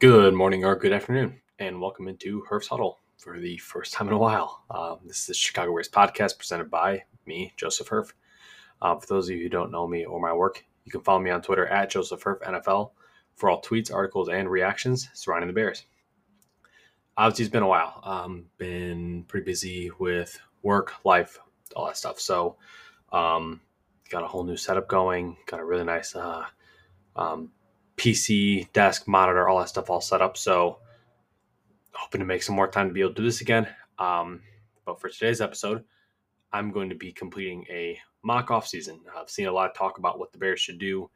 Good morning or good afternoon, and welcome into Herf's Huddle for the first time in a while. Um, this is the Chicago Bears podcast presented by me, Joseph Herf. Uh, for those of you who don't know me or my work, you can follow me on Twitter at Joseph Herf NFL for all tweets, articles, and reactions surrounding the Bears. Obviously, it's been a while. Um, been pretty busy with work, life, all that stuff. So, um, got a whole new setup going. Got a really nice uh, um, PC, desk, monitor, all that stuff all set up. So hoping to make some more time to be able to do this again. Um, but for today's episode, I'm going to be completing a mock off season. I've seen a lot of talk about what the Bears should do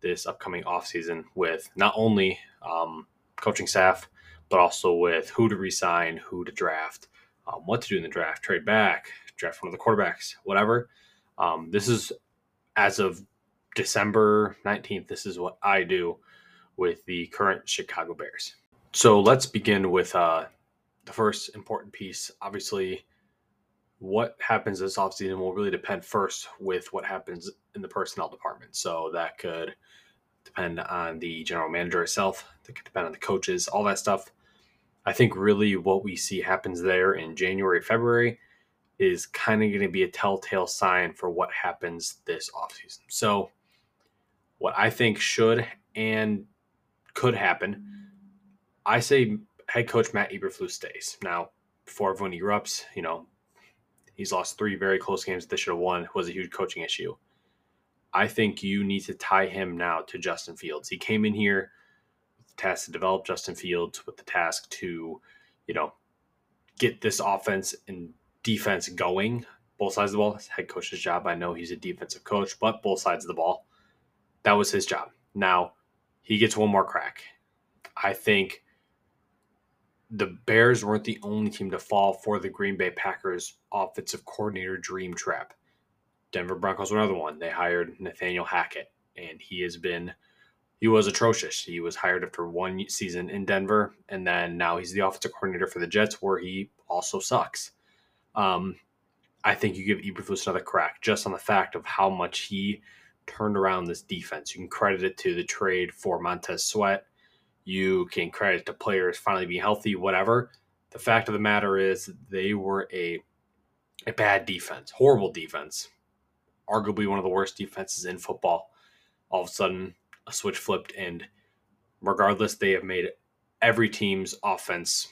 this upcoming off season with not only um, coaching staff, but also with who to resign, who to draft, um, what to do in the draft, trade back, draft one of the quarterbacks, whatever. Um, this is as of December 19th, this is what I do with the current Chicago Bears. So let's begin with uh, the first important piece. Obviously, what happens this offseason will really depend first with what happens in the personnel department. So that could depend on the general manager itself, that could depend on the coaches, all that stuff. I think really what we see happens there in January, February is kind of going to be a telltale sign for what happens this offseason. So what I think should and could happen, I say head coach Matt Eberflus stays. Now, before everyone erupts, you know, he's lost three very close games that they should have won. was a huge coaching issue. I think you need to tie him now to Justin Fields. He came in here with the task to develop Justin Fields, with the task to, you know, get this offense and defense going. Both sides of the ball. Head coach's job. I know he's a defensive coach, but both sides of the ball. That was his job. Now he gets one more crack. I think the Bears weren't the only team to fall for the Green Bay Packers offensive coordinator dream trap. Denver Broncos were another one. They hired Nathaniel Hackett, and he has been he was atrocious. He was hired after one season in Denver, and then now he's the offensive coordinator for the Jets, where he also sucks. Um, I think you give Eberflus another crack just on the fact of how much he turned around this defense. You can credit it to the trade for Montez Sweat. You can credit to players finally being healthy, whatever. The fact of the matter is they were a a bad defense, horrible defense, arguably one of the worst defenses in football. All of a sudden, a switch flipped, and regardless, they have made every team's offense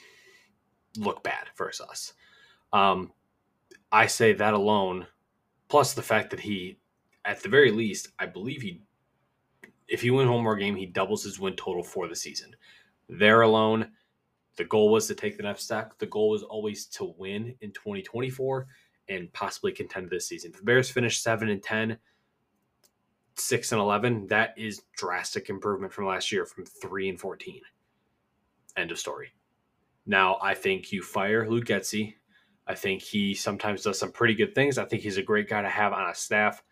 look bad versus us. Um, I say that alone, plus the fact that he at the very least, I believe he, if he wins one more game, he doubles his win total for the season. There alone, the goal was to take the next step. The goal was always to win in 2024 and possibly contend this season. The Bears finish 7 and 10, 6 and 11, that is drastic improvement from last year from 3 and 14. End of story. Now, I think you fire Luke Getsy. I think he sometimes does some pretty good things. I think he's a great guy to have on a staff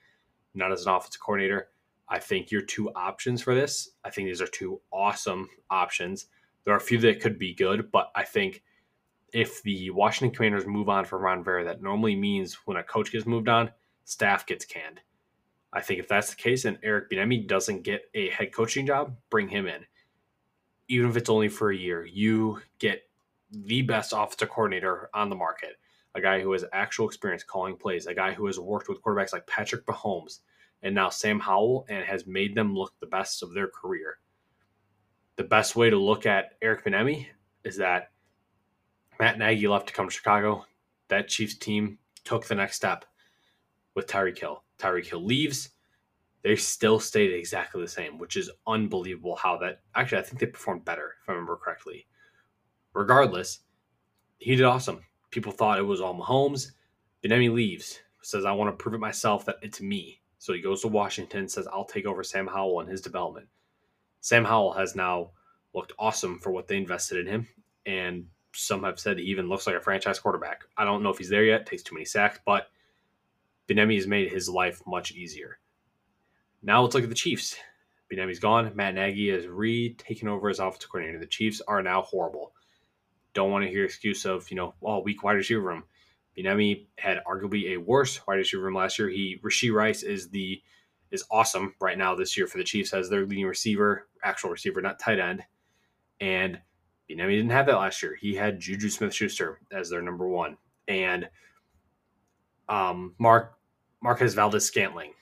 not as an offensive coordinator. I think your two options for this, I think these are two awesome options. There are a few that could be good, but I think if the Washington Commanders move on from Ron Rivera, that normally means when a coach gets moved on, staff gets canned. I think if that's the case and Eric Bieniemy doesn't get a head coaching job, bring him in. Even if it's only for a year, you get the best offensive coordinator on the market a guy who has actual experience calling plays, a guy who has worked with quarterbacks like Patrick Mahomes and now Sam Howell and has made them look the best of their career. The best way to look at Eric Bieniemy is that Matt Nagy left to come to Chicago. That Chiefs team took the next step with Tyreek Hill. Tyreek Hill leaves. They still stayed exactly the same, which is unbelievable how that actually I think they performed better, if I remember correctly. Regardless, he did awesome people thought it was all Mahomes. Bieniemy leaves, says, I want to prove it myself that it's me. So he goes to Washington, says, I'll take over Sam Howell and his development. Sam Howell has now looked awesome for what they invested in him. And some have said he even looks like a franchise quarterback. I don't know if he's there yet, takes too many sacks, but Bieniemy has made his life much easier. Now let's look at the Chiefs. Bieniemy's gone. Matt Nagy has re-taken over as offensive coordinator. The Chiefs are now horrible don't want to hear excuse of you know oh weak wide receiver room. Bieniemy had arguably a worse wide receiver room last year. He Rashee Rice is the is awesome right now this year for the Chiefs as their leading receiver, actual receiver, not tight end. And he didn't have that last year. He had Juju Smith Schuster as their number one. And um, Mark Marquez Valdes Scantling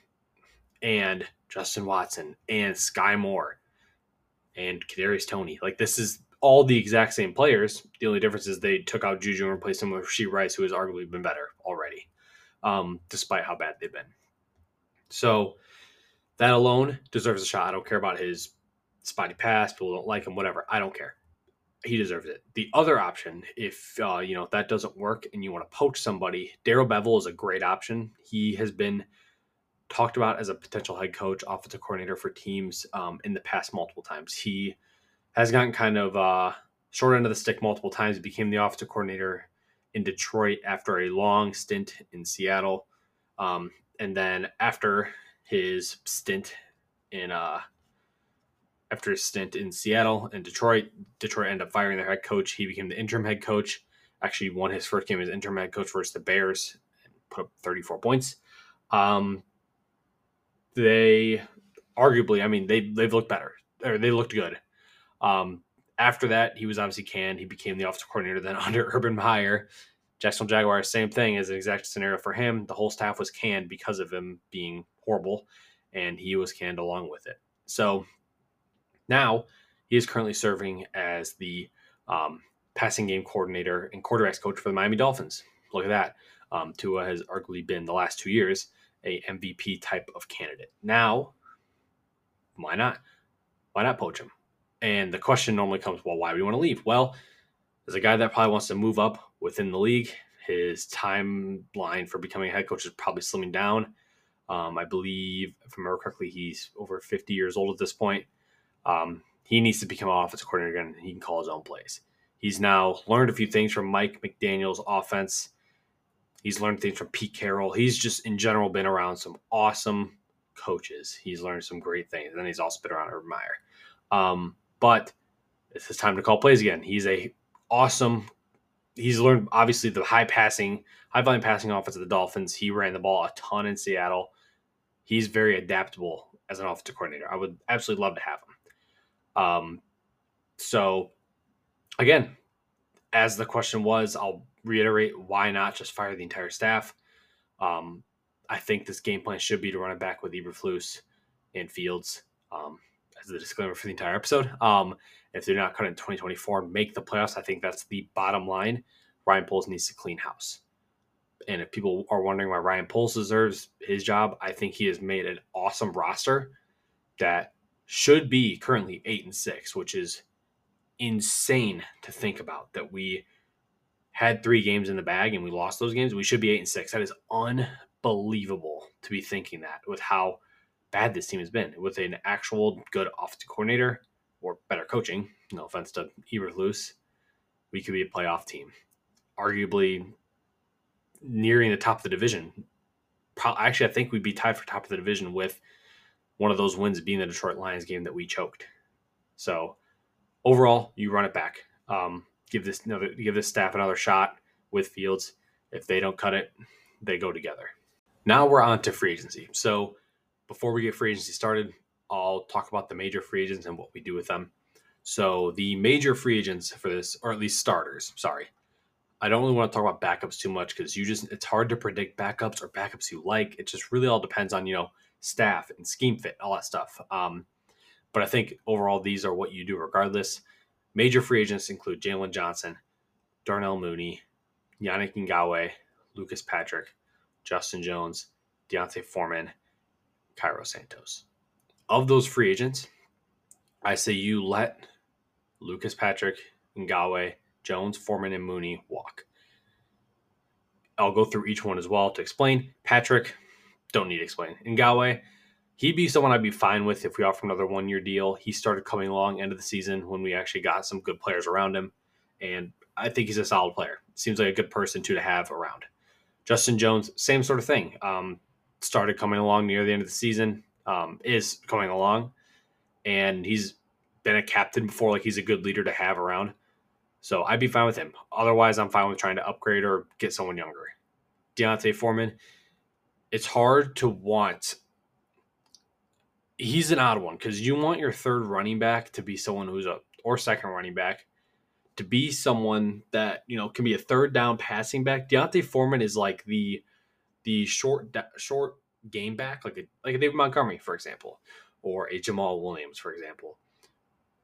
and Justin Watson and Sky Moore and Kadarius Toney. Like this is all the exact same players. The only difference is they took out Juju and replaced him with Rashee Rice, who has arguably been better already, um, despite how bad they've been. So that alone deserves a shot. I don't care about his spotty pass. People don't like him, whatever. I don't care. He deserves it. The other option, if uh, you know if that doesn't work and you want to poach somebody, Darrell Bevell is a great option. He has been talked about as a potential head coach, offensive coordinator for teams um, in the past multiple times. He has gotten kind of uh, short end of the stick multiple times. He became the offensive coordinator in Detroit after a long stint in Seattle. Um, and then after his stint in uh, after his stint in Seattle and Detroit, Detroit ended up firing their head coach. He became the interim head coach. Actually, won his first game as interim head coach versus the Bears and put up 34 points. Um, they arguably, I mean, they they've looked better or they looked good. Um, after that, he was obviously canned. He became the offensive coordinator then under Urban Meyer. Jacksonville Jaguars, same thing as an exact scenario for him. The whole staff was canned because of him being horrible, and he was canned along with it. So now he is currently serving as the um, passing game coordinator and quarterbacks coach for the Miami Dolphins. Look at that. Um, Tua has arguably been the last two years a MVP type of candidate. Now, why not? Why not poach him? And the question normally comes, well, why do you want to leave? Well, as a guy that probably wants to move up within the league, his timeline for becoming a head coach is probably slimming down. Um, I believe, if I remember correctly, he's over 50 years old at this point. Um, he needs to become an offensive coordinator again. He can call his own plays. He's now learned a few things from Mike McDaniel's offense. He's learned things from Pete Carroll. He's just in general been around some awesome coaches. He's learned some great things. And then he's also been around Urban Meyer. Um, but it's his time to call plays again. He's a awesome. He's learned obviously the high passing, high volume passing offense of the Dolphins. He ran the ball a ton in Seattle. He's very adaptable as an offensive coordinator. I would absolutely love to have him. Um, so again, as the question was, I'll reiterate why not just fire the entire staff. Um, I think this game plan should be to run it back with Eberflus and Fields. Um, the disclaimer for the entire episode. Um, if they're not cut in 2024, make the playoffs. I think that's the bottom line. Ryan Poles needs to clean house. And if people are wondering why Ryan Poles deserves his job, I think he has made an awesome roster that should be currently eight and six, which is insane to think about that we had three games in the bag and we lost those games. We should be eight and six. That is unbelievable to be thinking that with how bad this team has been with an actual good offensive coordinator or better coaching. No offense to Eberflus, we could be a playoff team, arguably nearing the top of the division. Actually, I think we'd be tied for top of the division with one of those wins being the Detroit Lions game that we choked. So overall, you run it back. Um, give this another, give this staff another shot with Fields. If they don't cut it, they go together. Now we're on to free agency. So before we get free agency started, I'll talk about the major free agents and what we do with them. So the major free agents for this, or at least starters, sorry. I don't really want to talk about backups too much because you just it's hard to predict backups or backups you like. It just really all depends on, you know, staff and scheme fit, all that stuff. Um, but I think overall these are what you do regardless. Major free agents include Jaylon Johnson, Darnell Mooney, Yannick Ngakoue, Lucas Patrick, Justin Jones, D'Onta Foreman, Cairo Santos. Of those free agents, I say you let Lucas Patrick, Ngakoue, Jones, Foreman, and Mooney walk. I'll go through each one as well to explain. Patrick, don't need to explain. Ngakoue, he'd be someone I'd be fine with if we offer another one year deal. He started coming along end of the season when we actually got some good players around him. And I think he's a solid player. Seems like a good person too to have around. Justin Jones, same sort of thing. Um, started coming along near the end of the season, um, is coming along, and he's been a captain before. Like he's a good leader to have around. So I'd be fine with him. Otherwise, I'm fine with trying to upgrade or get someone younger. D'Onta Foreman, it's hard to want. He's an odd one because you want your third running back to be someone who's a or second running back to be someone that you know can be a third down passing back. D'Onta Foreman is like the the short short game back, like a like a David Montgomery, for example, or a Jamaal Williams, for example.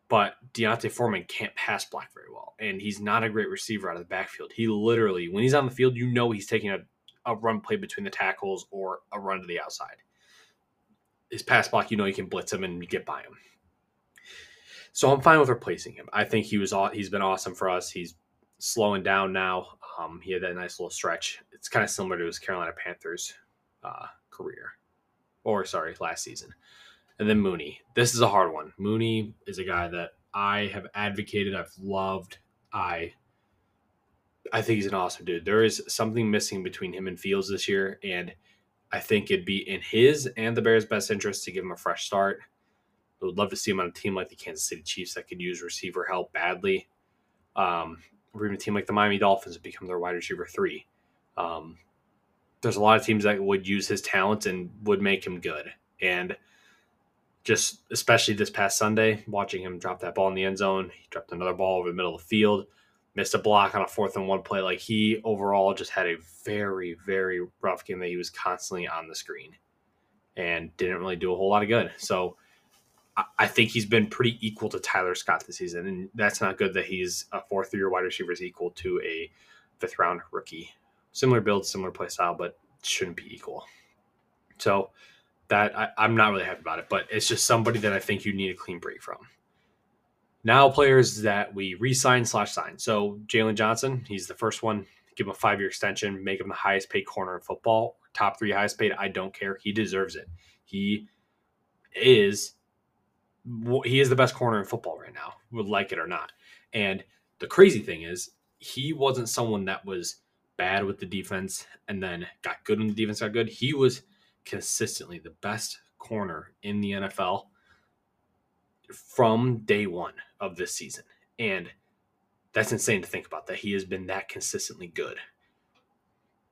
But D'Onta Foreman can't pass block very well, and he's not a great receiver out of the backfield. He literally, when he's on the field, you know he's taking a, a run play between the tackles or a run to the outside. His pass block, you know, you can blitz him and get by him. So I'm fine with replacing him. I think he was he's been awesome for us. He's slowing down now. Um, he had that nice little stretch. It's kind of similar to his Carolina Panthers uh, career, or sorry, last season. And then Mooney. This is a hard one. Mooney is a guy that I have advocated. I've loved. I I think he's an awesome dude. There is something missing between him and Fields this year, and I think it'd be in his and the Bears' best interest to give him a fresh start. I would love to see him on a team like the Kansas City Chiefs that could use receiver help badly. Um, or even a team like the Miami Dolphins become their wide receiver three. Um, there's a lot of teams that would use his talents and would make him good. And just especially this past Sunday, watching him drop that ball in the end zone, he dropped another ball over the middle of the field, missed a block on a fourth and one play. Like he overall just had a very, very rough game that he was constantly on the screen and didn't really do a whole lot of good. So I think he's been pretty equal to Tyler Scott this season, and that's not good that he's a fourth year wide receiver is equal to a fifth round rookie. Similar build, similar play style, but shouldn't be equal. So that I, I'm not really happy about it, but it's just somebody that I think you need a clean break from. Now, players that we re-sign slash sign. So Jaylon Johnson, he's the first one. Give him a five-year extension, make him the highest paid corner in football, top three highest paid. I don't care. He deserves it. He is he is the best corner in football right now, would like it or not. And the crazy thing is, he wasn't someone that was bad with the defense and then got good when the defense got good. He was consistently the best corner in the NFL from day one of this season. And that's insane to think about that he has been that consistently good.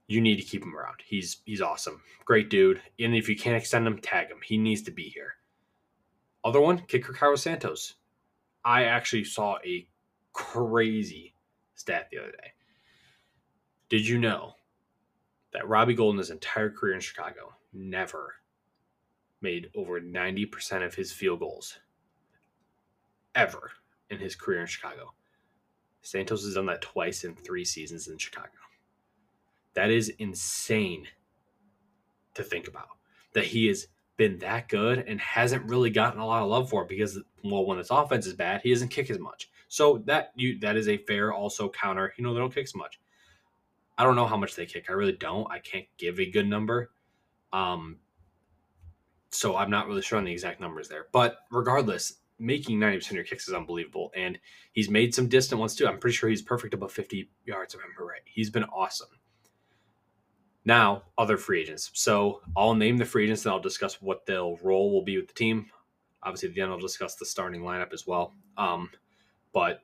You need to keep him around. He's he's awesome. Great dude. And if you can't extend him, tag him. He needs to be here. Other one, kicker Carlos Santos. I actually saw a crazy stat the other day. Did you know that Robbie Gould, his entire career in Chicago, never made over 90% of his field goals ever in his career in Chicago? Santos has done that twice in three seasons in Chicago. That is insane to think about. That he is been that good and hasn't really gotten a lot of love for it because well when his offense is bad he doesn't kick as much so that you that is a fair also counter you know they don't kick as much i don't know how much they kick i really don't i can't give a good number um so i'm not really sure on the exact numbers there but regardless making 90% of your kicks is unbelievable and he's made some distant ones too i'm pretty sure he's perfect above 50 yards if i remember right he's been awesome now, other free agents. So I'll name the free agents and I'll discuss what their role will be with the team. Obviously, at the end, I'll discuss the starting lineup as well. Um, but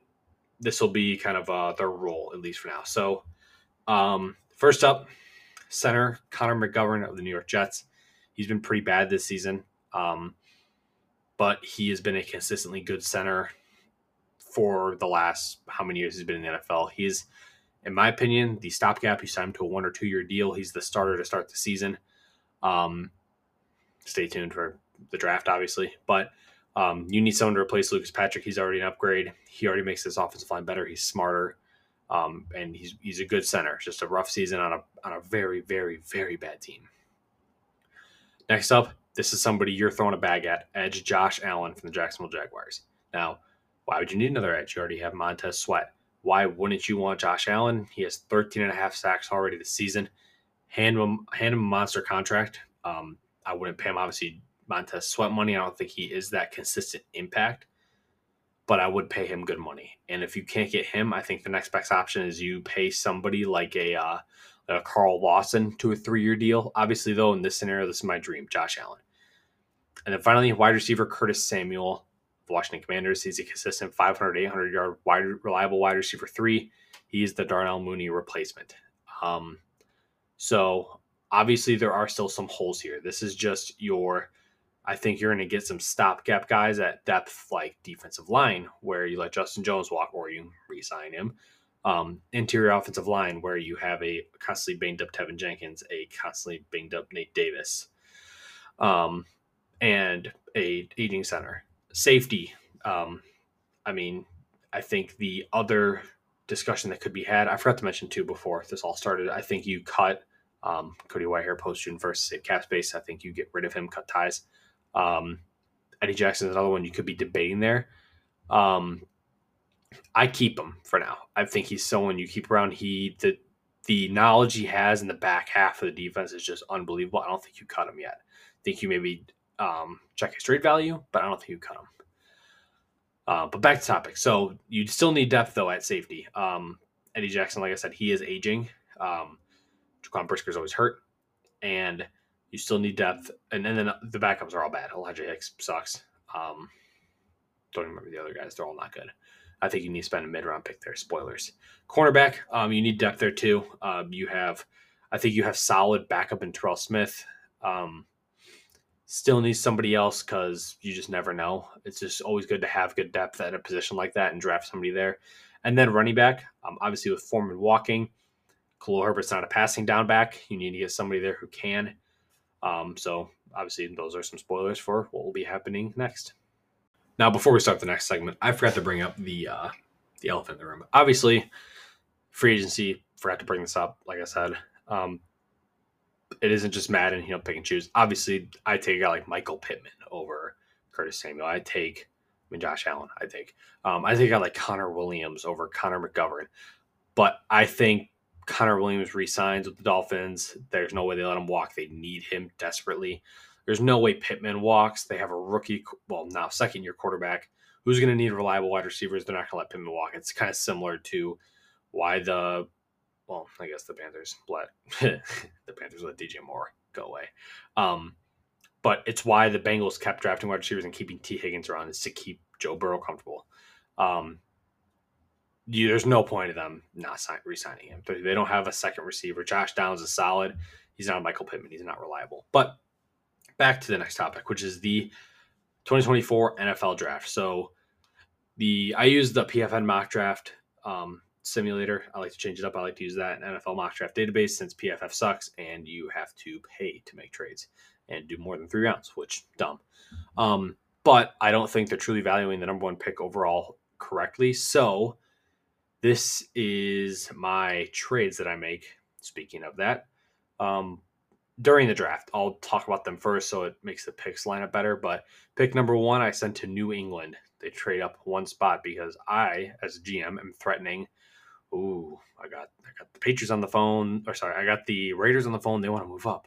this will be kind of uh, their role, at least for now. So, um, first up, center Connor McGovern of the New York Jets. He's been pretty bad this season, um, but he has been a consistently good center for the last how many years he's been in the NFL. He's in my opinion, the stopgap, you signed him to a one or two year deal. He's the starter to start the season. Um, stay tuned for the draft, obviously. But um, you need someone to replace Lucas Patrick. He's already an upgrade. He already makes this offensive line better. He's smarter. Um, and he's he's a good center. Just a rough season on a on a very, very, very bad team. Next up, this is somebody you're throwing a bag at. Edge Josh Allen from the Jacksonville Jaguars. Now, why would you need another edge? You already have Montez Sweat. Why wouldn't you want Josh Allen? He has 13 and a half sacks already this season. Hand him, hand him a monster contract. Um, I wouldn't pay him, obviously, Montez Sweat money. I don't think he is that consistent impact, but I would pay him good money. And if you can't get him, I think the next best option is you pay somebody like a, uh, a Carl Lawson to a three year deal. Obviously, though, in this scenario, this is my dream, Josh Allen. And then finally, wide receiver Curtis Samuel. Washington Commanders. He's a consistent 500, 800 yard wide, reliable wide receiver three. He's the Darnell Mooney replacement. Um, so obviously there are still some holes here. This is just your, I think you're going to get some stopgap guys at depth, like defensive line, where you let Justin Jones walk or you resign him. Um, interior offensive line, where you have a constantly banged up Teven Jenkins, a constantly banged up Nate Davis, um, and a eating center. Safety. Um, I mean, I think the other discussion that could be had, I forgot to mention too before this all started. I think you cut um, Cody Whitehair post June first, cap space. I think you get rid of him, cut ties. Um, Eddie Jackson is another one you could be debating there. Um, I keep him for now. I think he's someone you keep around. He the the knowledge he has in the back half of the defense is just unbelievable. I don't think you cut him yet. I think you maybe um, check his trade value, but I don't think you cut him. Uh, but back to topic. So you still need depth though at safety. Um, Eddie Jackson, like I said, he is aging. Um, Jaquan is always hurt, and you still need depth, and, and then the backups are all bad. Elijah Hicks sucks. Um, don't remember the other guys; they're all not good. I think you need to spend a mid round pick there. Spoilers. Cornerback, um, you need depth there too. Um, you have, I think you have solid backup in Terrell Smith. Um, still need somebody else because you just never know. It's just always good to have good depth at a position like that and draft somebody there. And then running back, um, obviously with Foreman walking, Khalil Herbert's not a passing down back. You need to get somebody there who can. Um, so obviously, those are some spoilers for what will be happening next. Now, before we start the next segment, I forgot to bring up the uh, the elephant in the room. Obviously, free agency. Forgot to bring this up. Like I said, um, it isn't just Madden. You know, pick and choose. Obviously, I take a guy like Michael Pittman over Curtis Samuel. I take, I mean, Josh Allen. I take, um, I take a guy like Connor Williams over Connor McGovern. But I think Connor Williams resigns with the Dolphins. There's no way they let him walk. They need him desperately. There's no way Pittman walks. They have a rookie, well, now second year quarterback who's going to need reliable wide receivers. They're not going to let Pittman walk. It's kind of similar to why the, well, I guess the Panthers let the Panthers let DJ Moore go away. Um, but it's why the Bengals kept drafting wide receivers and keeping Tee Higgins around is to keep Joe Burrow comfortable. Um, you, there's no point of them not sign, re-signing him. They don't have a second receiver. Josh Downs is solid. He's not Michael Pittman. He's not reliable. But back to the next topic, which is the 2024 NFL draft. So the I use the PFN mock draft um, simulator. I like to change it up. I like to use that NFL mock draft database since PFF sucks and you have to pay to make trades and do more than three rounds, which dumb. Um, but I don't think they're truly valuing the number one pick overall correctly. So this is my trades that I make. Speaking of that, um, during the draft, I'll talk about them first so it makes the picks line up better. But pick number one, I sent to New England. They trade up one spot because I, as GM, am threatening. Ooh, I got I got the Patriots on the phone, or sorry, I got the Raiders on the phone. They want to move up.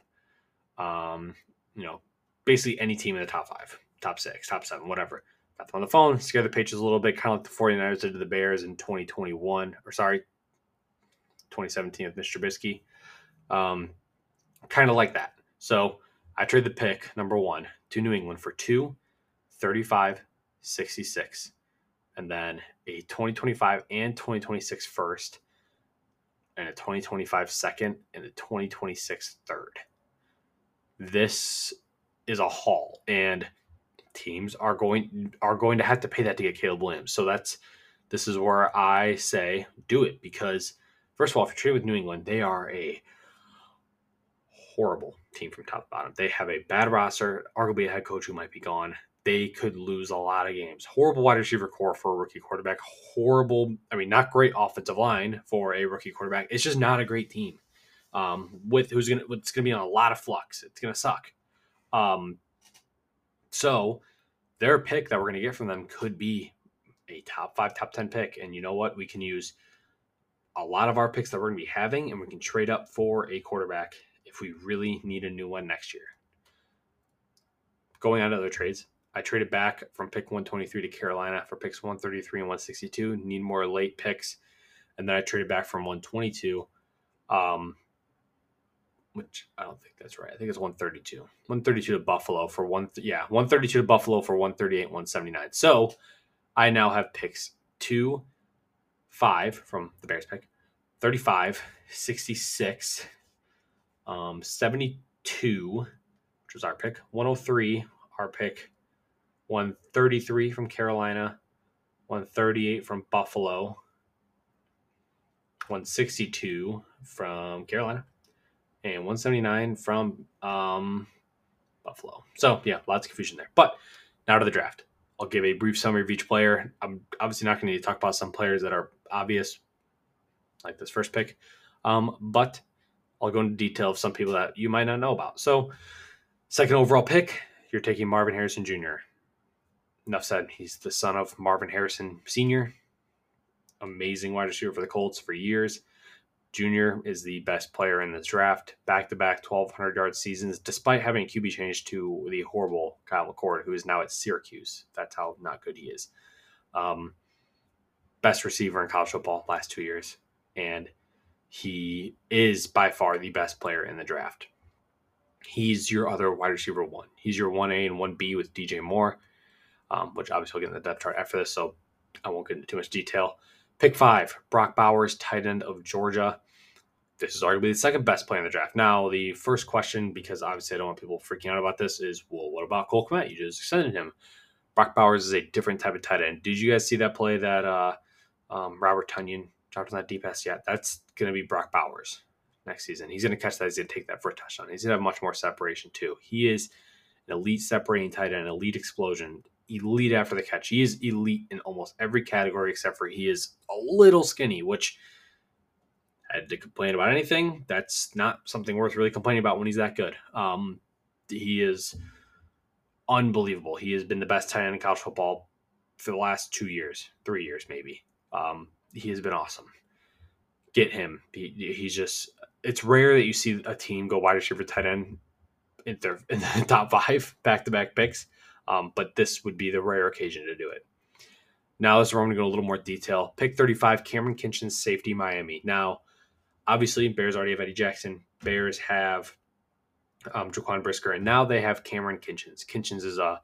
Um, you know, basically any team in the top five, top six, top seven, whatever got them on the phone, scare the Patriots a little bit, kind of like the 49ers did to the Bears in 2021, or sorry, 2017 with Mr. Trubisky. Um, kind of like that. So I trade the pick, number one, to New England for two, 35, 66, and then a 2025 and 2026 first, and a 2025 second, and a 2026 third. This is a haul. And – teams are going are going to have to pay that to get Caleb Williams. So that's this is where I say do it because first of all, if you trade with New England, they are a horrible team from top to bottom. They have a bad roster, arguably a head coach who might be gone. They could lose a lot of games. Horrible wide receiver core for a rookie quarterback. Horrible, I mean, not great offensive line for a rookie quarterback. It's just not a great team. Um, with who's gonna, it's gonna be on a lot of flux. It's gonna suck. Um, so their pick that we're going to get from them could be a top five, top 10 pick. And you know what? We can use a lot of our picks that we're going to be having, and we can trade up for a quarterback if we really need a new one next year. Going on to other trades, I traded back from pick 123 to Carolina for picks 133 and 162. Need more late picks. And then I traded back from 122 um, which I don't think that's right. I think it's 132. 132 to Buffalo for one yeah, 132 to Buffalo for 138 179. So, I now have picks 2 5 from the Bears pick, 35, 66, um 72, which was our pick, 103, our pick 133 from Carolina, 138 from Buffalo, 162 from Carolina, and 179 from um, Buffalo. So, yeah, lots of confusion there. But now to the draft. I'll give a brief summary of each player. I'm obviously not going to talk about some players that are obvious, like this first pick, um, but I'll go into detail of some people that you might not know about. So, second overall pick, you're taking Marvin Harrison Jr. Enough said. He's the son of Marvin Harrison Sr., amazing wide receiver for the Colts for years. Junior is the best player in this draft. Back to back 1,200 yard seasons, despite having QB change to the horrible Kyle McCord, who is now at Syracuse. That's how not good he is. Um, best receiver in college football last two years. And he is by far the best player in the draft. He's your other wide receiver one. He's your 1A and 1B with DJ Moore, um, which obviously we'll get in the depth chart after this, so I won't get into too much detail. Pick five, Brock Bowers, tight end of Georgia. This is arguably the second best play in the draft. Now, the first question, because obviously I don't want people freaking out about this, is well, what about Cole Kmet? You just extended him. Brock Bowers is a different type of tight end. Did you guys see that play that uh, um, Robert Tonyan dropped on that deep pass? yet? that's going to be Brock Bowers next season. He's going to catch that. He's going to take that for a touchdown. He's going to have much more separation too. He is an elite separating tight end, elite explosion, elite after the catch. He is elite in almost every category except for he is a little skinny, which I had to complain about anything. That's not something worth really complaining about when he's that good. Um, he is unbelievable. He has been the best tight end in college football for the last two years, three years maybe. Um, he has been awesome. Get him. He, he's just. It's rare that you see a team go wide receiver tight end in their in the top five back to back picks. Um, but this would be the rare occasion to do it. Now, this is where I'm going to go a little more detail. Pick 35, Kamren Kinchens, safety, Miami. Now, obviously, Bears already have Eddie Jackson. Bears have um, Jaquan Brisker, and now they have Kamren Kinchens. Kinchens is a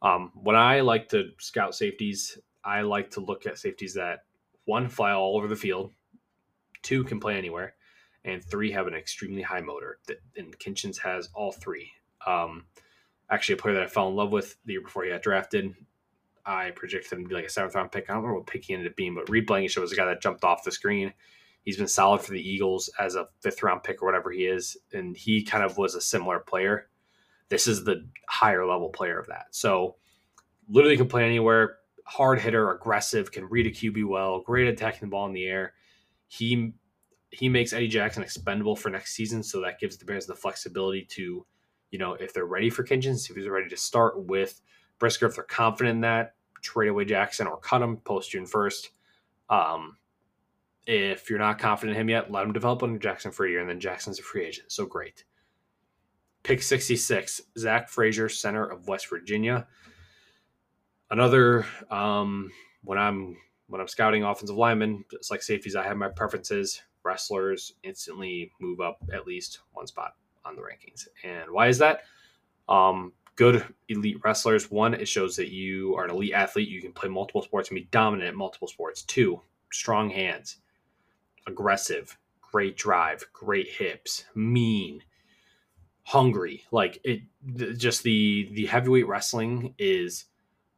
um, when I like to scout safeties, I like to look at safeties that one fly all over the field, two can play anywhere, and three have an extremely high motor. And Kinchens has all three. Um, actually a player that I fell in love with the year before he got drafted. I projected him to be like a seventh round pick. I don't remember what pick he ended up being, but Reed Blankenship was a guy that jumped off the screen. He's been solid for the Eagles as a fifth round pick or whatever he is, and he kind of was a similar player. This is the higher level player of that. So literally can play anywhere, hard hitter, aggressive, can read a QB well, great attacking the ball in the air. He he makes Eddie Jackson expendable for next season, so that gives the Bears the flexibility to you know, if they're ready for Kinchens, if he's ready to start with Brisker, if they're confident in that, trade away Jackson or cut him post June 1st. Um, if you're not confident in him yet, let him develop under Jackson for a year, and then Jackson's a free agent. So great. Pick 66, Zach Frazier, center of West Virginia. Another um, when I'm when I'm scouting offensive linemen, it's like safeties, I have my preferences. Wrestlers instantly move up at least one spot on the rankings. And why is that? Um, good elite wrestlers. One, it shows that you are an elite athlete. You can play multiple sports and be dominant at multiple sports. Two, strong hands, aggressive, great drive, great hips, mean, hungry. Like it, just the the heavyweight wrestling is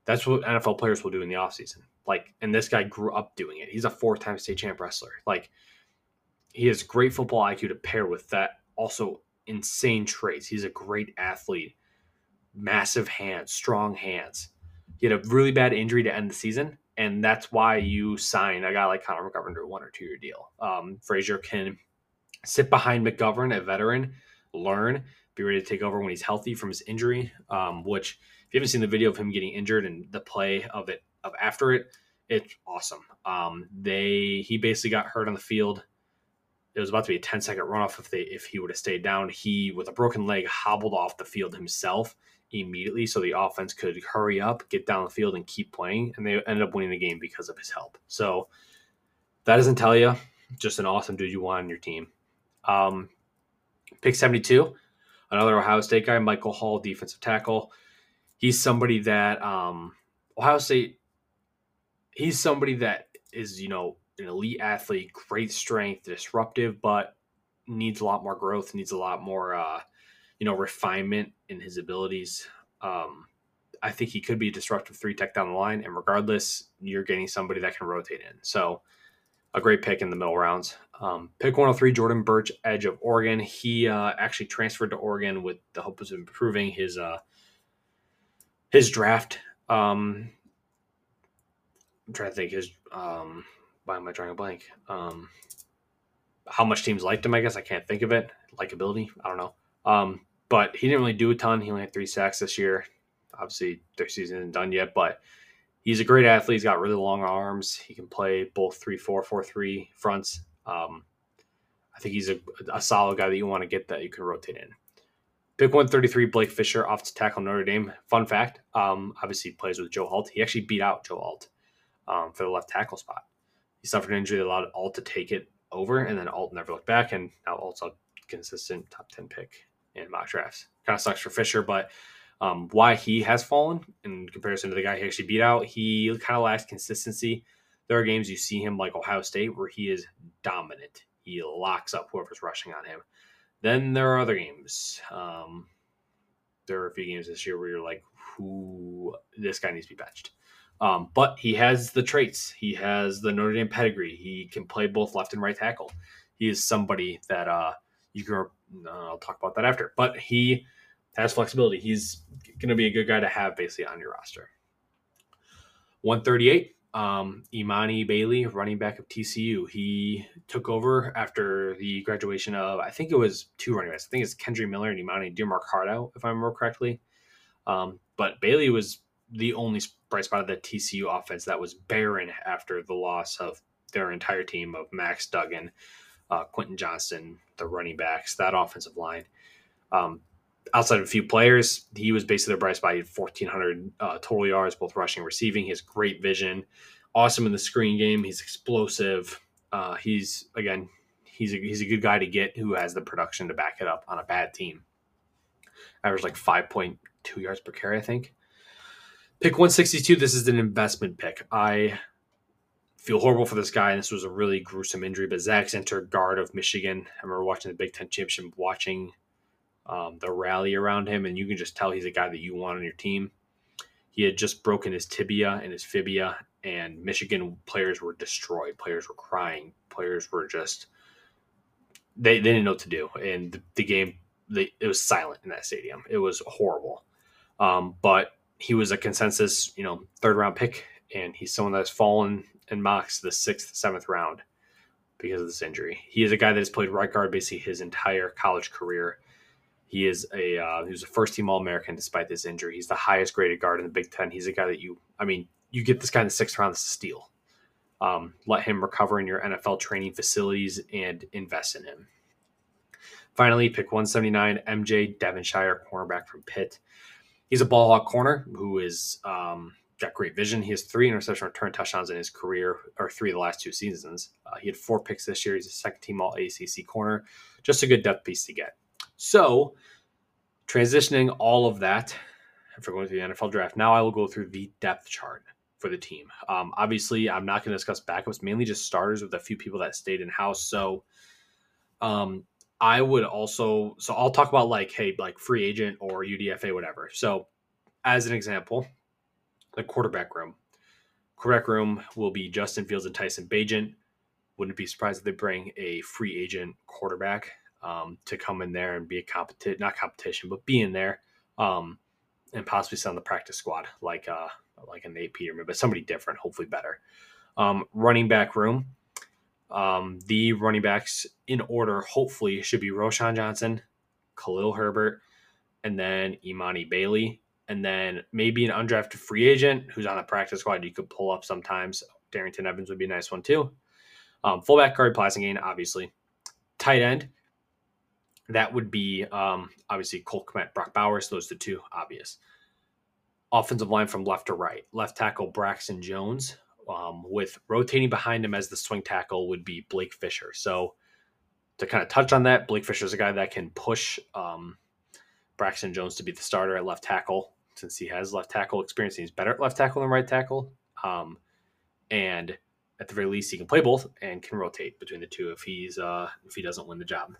that's what NFL players will do in the offseason. Like, and this guy grew up doing it. He's a four time state champ wrestler. Like, he has great football IQ to pair with that also insane traits. He's a great athlete, massive hands, strong hands. He had a really bad injury to end the season, and that's why you sign a guy like Connor McGovern to a one or two year deal. Um, Frazier can sit behind McGovern, a veteran, learn, be ready to take over when he's healthy from his injury. Um, which, if you haven't seen the video of him getting injured and the play of it of after it, it's awesome. Um, they he basically got hurt on the field it was about to be a 10 second runoff if they if he would have stayed down. He with a broken leg hobbled off the field himself immediately so the offense could hurry up, get down the field and keep playing and they ended up winning the game because of his help. So that doesn't tell you just an awesome dude you want on your team. Um, pick 72, another Ohio State guy, Michael Hall, defensive tackle. He's somebody that um, Ohio State he's somebody that is, you know, an elite athlete, great strength, disruptive, but needs a lot more growth, needs a lot more, uh, you know, refinement in his abilities. Um, I think he could be a disruptive three tech down the line. And regardless, you're getting somebody that can rotate in. So a great pick in the middle rounds. Um, pick 103, Jordan Burch, edge of Oregon. He uh, actually transferred to Oregon with the hope of improving his uh, his draft. Um, I'm trying to think his. Um, why am I drawing a blank? Um, how much teams liked him? I guess I can't think of it. Likability, I don't know. Um, but he didn't really do a ton. He only had three sacks this year. Obviously, their season isn't done yet, but he's a great athlete. He's got really long arms. He can play both three four four three fronts. Um, I think he's a, a solid guy that you want to get that you can rotate in. Pick 133, Blake Fisher, off to tackle Notre Dame. Fun fact, um, obviously plays with Joe Alt. He actually beat out Joe Alt um, for the left tackle spot. He suffered an injury that allowed Alt to take it over, and then Alt never looked back, and now Alt's a consistent top 10 pick in mock drafts. Kind of sucks for Fisher, but um, why he has fallen in comparison to the guy he actually beat out, he kind of lacks consistency. There are games you see him like Ohio State where he is dominant. He locks up whoever's rushing on him. Then there are other games. Um, there are a few games this year where you're like, who this guy needs to be benched. Um, but he has the traits. He has the Notre Dame pedigree. He can play both left and right tackle. He is somebody that uh, you can. Uh, I'll talk about that after. But he has flexibility. He's going to be a good guy to have basically on your roster. 138, um, Emani Bailey, running back of TCU. He took over after the graduation of, I think it was two running backs. I think it's Kendre Miller and Emari Demercado, if I remember correctly. Um, but Bailey was the only bright spot of the TCU offense that was barren after the loss of their entire team of Max Duggan, uh, Quentin Johnston, the running backs, that offensive line. Um, outside of a few players, he was basically the bright spot. He had 1,400 uh, total yards, both rushing and receiving. He has great vision, awesome in the screen game. He's explosive. Uh, he's again, he's a, he's a good guy to get who has the production to back it up on a bad team. Average like 5.2 yards per carry, I think. Pick 162. This is an investment pick. I feel horrible for this guy, and this was a really gruesome injury. But Zach Zinter, guard of Michigan, I remember watching the Big Ten championship, watching um, the rally around him, and you can just tell he's a guy that you want on your team. He had just broken his tibia and his fibia, and Michigan players were destroyed. Players were crying. Players were just they, they didn't know what to do, and the, the game they, it was silent in that stadium. It was horrible. Um, but he was a consensus, you know, third round pick, and he's someone that's fallen in mocks the sixth, seventh round because of this injury. He is a guy that has played right guard basically his entire college career he is a uh, he was a first team All American despite this injury. He's the highest graded guard in the Big Ten. He's a guy that you, I mean, you get this guy in the sixth round, this is steal. Um, let him recover in your NFL training facilities and invest in him. Finally, pick 179, MJ Devonshire, cornerback from Pitt. He's a ball hawk corner who is um, got great vision. He has three interception return touchdowns in his career, or three of the last two seasons. Uh, he had four picks this year. He's a second team All ACC corner. Just a good depth piece to get. So, transitioning all of that, after going through the NFL draft, now I will go through the depth chart for the team. Um, obviously, I'm not going to discuss backups, mainly just starters with a few people that stayed in house. So, um, I would also, so I'll talk about like, hey, like free agent or UDFA, whatever. So, as an example, the quarterback room. Quarterback room will be Justin Fields and Tyson Bagent. Wouldn't be surprised if they bring a free agent quarterback um, to come in there and be a competition, not competition, but be in there um, and possibly sit on the practice squad like uh, like a Nate Peterman, but somebody different, hopefully better. Um, running back room. Um, the running backs in order, hopefully, should be Roschon Johnson, Khalil Herbert, and then Emani Bailey, and then maybe an undrafted free agent who's on the practice squad you could pull up sometimes. Darrington Evans would be a nice one too. Um, fullback Khari Blasingame, obviously. Tight end, that would be um, obviously Cole Kmet, Brock Bowers. Those are the two obvious. Offensive line from left to right. Left tackle Braxton Jones, um, with rotating behind him as the swing tackle would be Blake Fisher. So to kind of touch on that, Blake Fisher is a guy that can push um, Braxton Jones to be the starter at left tackle since he has left tackle experience. He's better at left tackle than right tackle. Um, and at the very least, he can play both and can rotate between the two if he's uh, if he doesn't win the job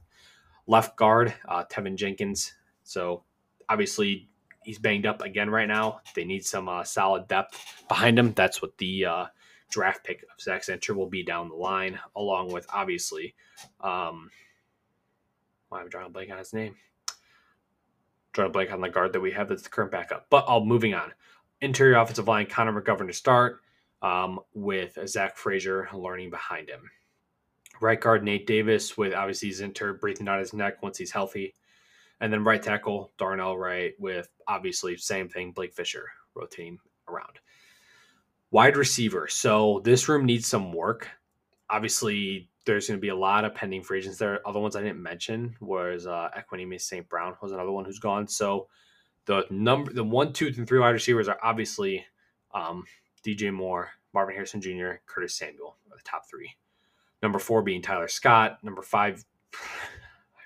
left guard, uh, Teven Jenkins. So obviously, he's banged up again right now. They need some uh, solid depth behind him. That's what the uh, draft pick of Zach Zinter will be down the line, along with obviously. Um, why am I drawing a blank on his name? Drawing a blank on the guard that we have that's the current backup. But all moving on. Interior offensive line, Connor McGovern to start, um, with Zach Frazier learning behind him. Right guard Nate Davis with obviously Zinter breathing down his neck once he's healthy. And then right tackle Darnell Wright with obviously same thing, Blake Fisher rotating around. Wide receiver. So this room needs some work. Obviously, there's going to be a lot of pending free agents there. Other ones I didn't mention was uh, Equanimeous St. Brown was another one who's gone. So the number, the one, two, and three wide receivers are obviously um, DJ Moore, Marvin Harrison Jr., Curtis Samuel are the top three. Number four being Tyler Scott. Number five,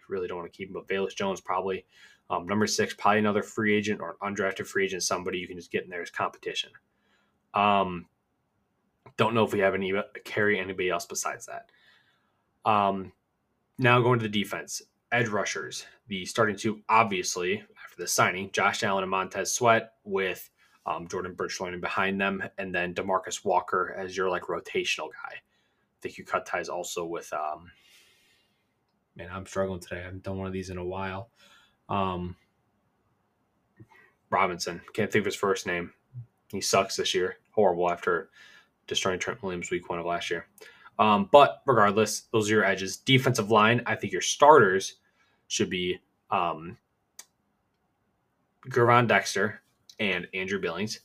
really don't want to keep him, but Velus Jones probably. Um, number six, probably another free agent or undrafted free agent, somebody you can just get in there as competition. Um, don't know if we have any carry anybody else besides that. Um, now going to the defense, edge rushers, the starting two, obviously after the signing, Josh Allen and Montez Sweat with um, Jordan learning behind them, and then Demarcus Walker as your like rotational guy. I think you cut ties also with. Um, man, I'm struggling today. I haven't done one of these in a while. Um, Robinson can't think of his first name. He sucks this year. Horrible after destroying Trent Williams week one of last year. Um, but regardless, those are your edges. Defensive line, I think your starters should be um, Gervon Dexter, and Andrew Billings,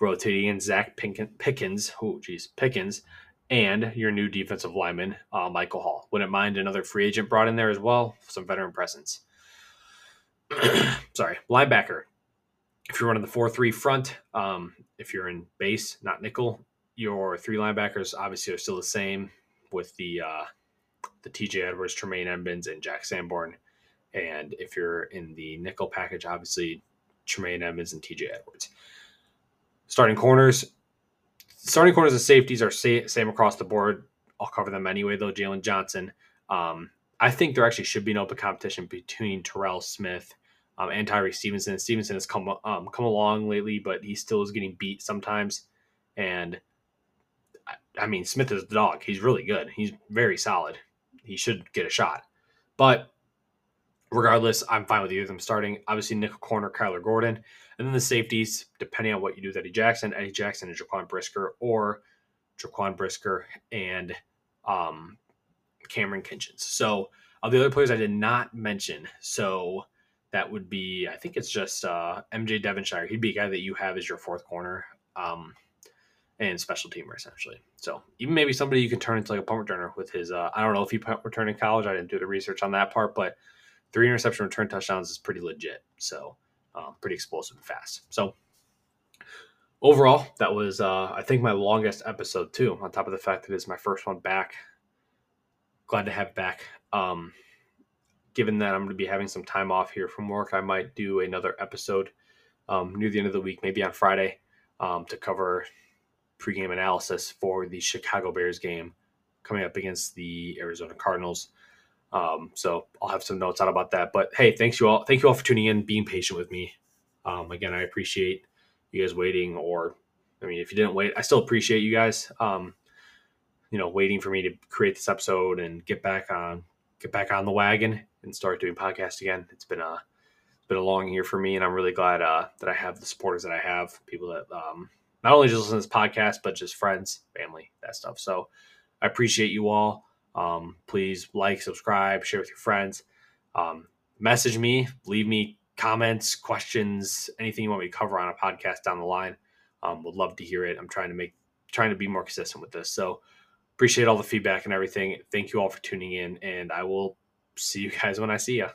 rotating in Zacch Pickens. Oh, geez, Pickens, and your new defensive lineman, uh, Michael Hall. Wouldn't mind another free agent brought in there as well. Some veteran presence. Sorry, linebacker. If you're running the four-three front, um, if you're in base, not nickel, your three linebackers obviously are still the same with the uh, the TJ Edwards, Tremaine Edmunds, and Jack Sanborn. And if you're in the nickel package, obviously Tremaine Edmunds, and TJ Edwards. Starting corners, starting corners and safeties are same across the board. I'll cover them anyway, though. Jaylon Johnson. Um, I think there actually should be an open competition between Terrell Smith um, and Tyrique Stevenson. Stevenson has come um, come along lately, but he still is getting beat sometimes. And I, I mean, Smith is the dog. He's really good. He's very solid. He should get a shot. But regardless, I'm fine with either of them starting. Obviously, nickel corner, Kyler Gordon. And then the safeties, depending on what you do with Eddie Jackson, Eddie Jackson and Jaquan Brisker, or Jaquan Brisker and um, Kamren Kinchens. So, of the other players I did not mention, so that would be, I think it's just uh, MJ Devonshire. He'd be a guy that you have as your fourth corner um, and special teamer, essentially. So, even maybe somebody you can turn into like a punt returner with his, uh, I don't know if he punt returned in college. I didn't do the research on that part, but three interception return touchdowns is pretty legit. So um, pretty explosive and fast. So overall, that was uh, I think my longest episode too. On top of the fact that it's my first one back. Glad to have back. Um, given that I'm going to be having some time off here from work, I might do another episode um, near the end of the week, maybe on Friday, um, to cover pregame analysis for the Chicago Bears game coming up against the Arizona Cardinals. Um, so I'll have some notes out about that. But hey, thanks you all. Thank you all for tuning in, being patient with me. Um, again, I appreciate you guys waiting. Or, I mean, if you didn't wait, I still appreciate you guys. Um, you know, waiting for me to create this episode and get back on, get back on the wagon and start doing podcasts again. It's been a, it's been a long year for me, and I'm really glad uh, that I have the supporters that I have. People that um, not only just listen to this podcast, but just friends, family, that stuff. So I appreciate you all. Um, please like, subscribe, share with your friends. Um, message me, leave me comments, questions, anything you want me to cover on a podcast down the line. Um, would love to hear it. I'm trying to make, trying to be more consistent with this. So appreciate all the feedback and everything. Thank you all for tuning in, and I will see you guys when I see you.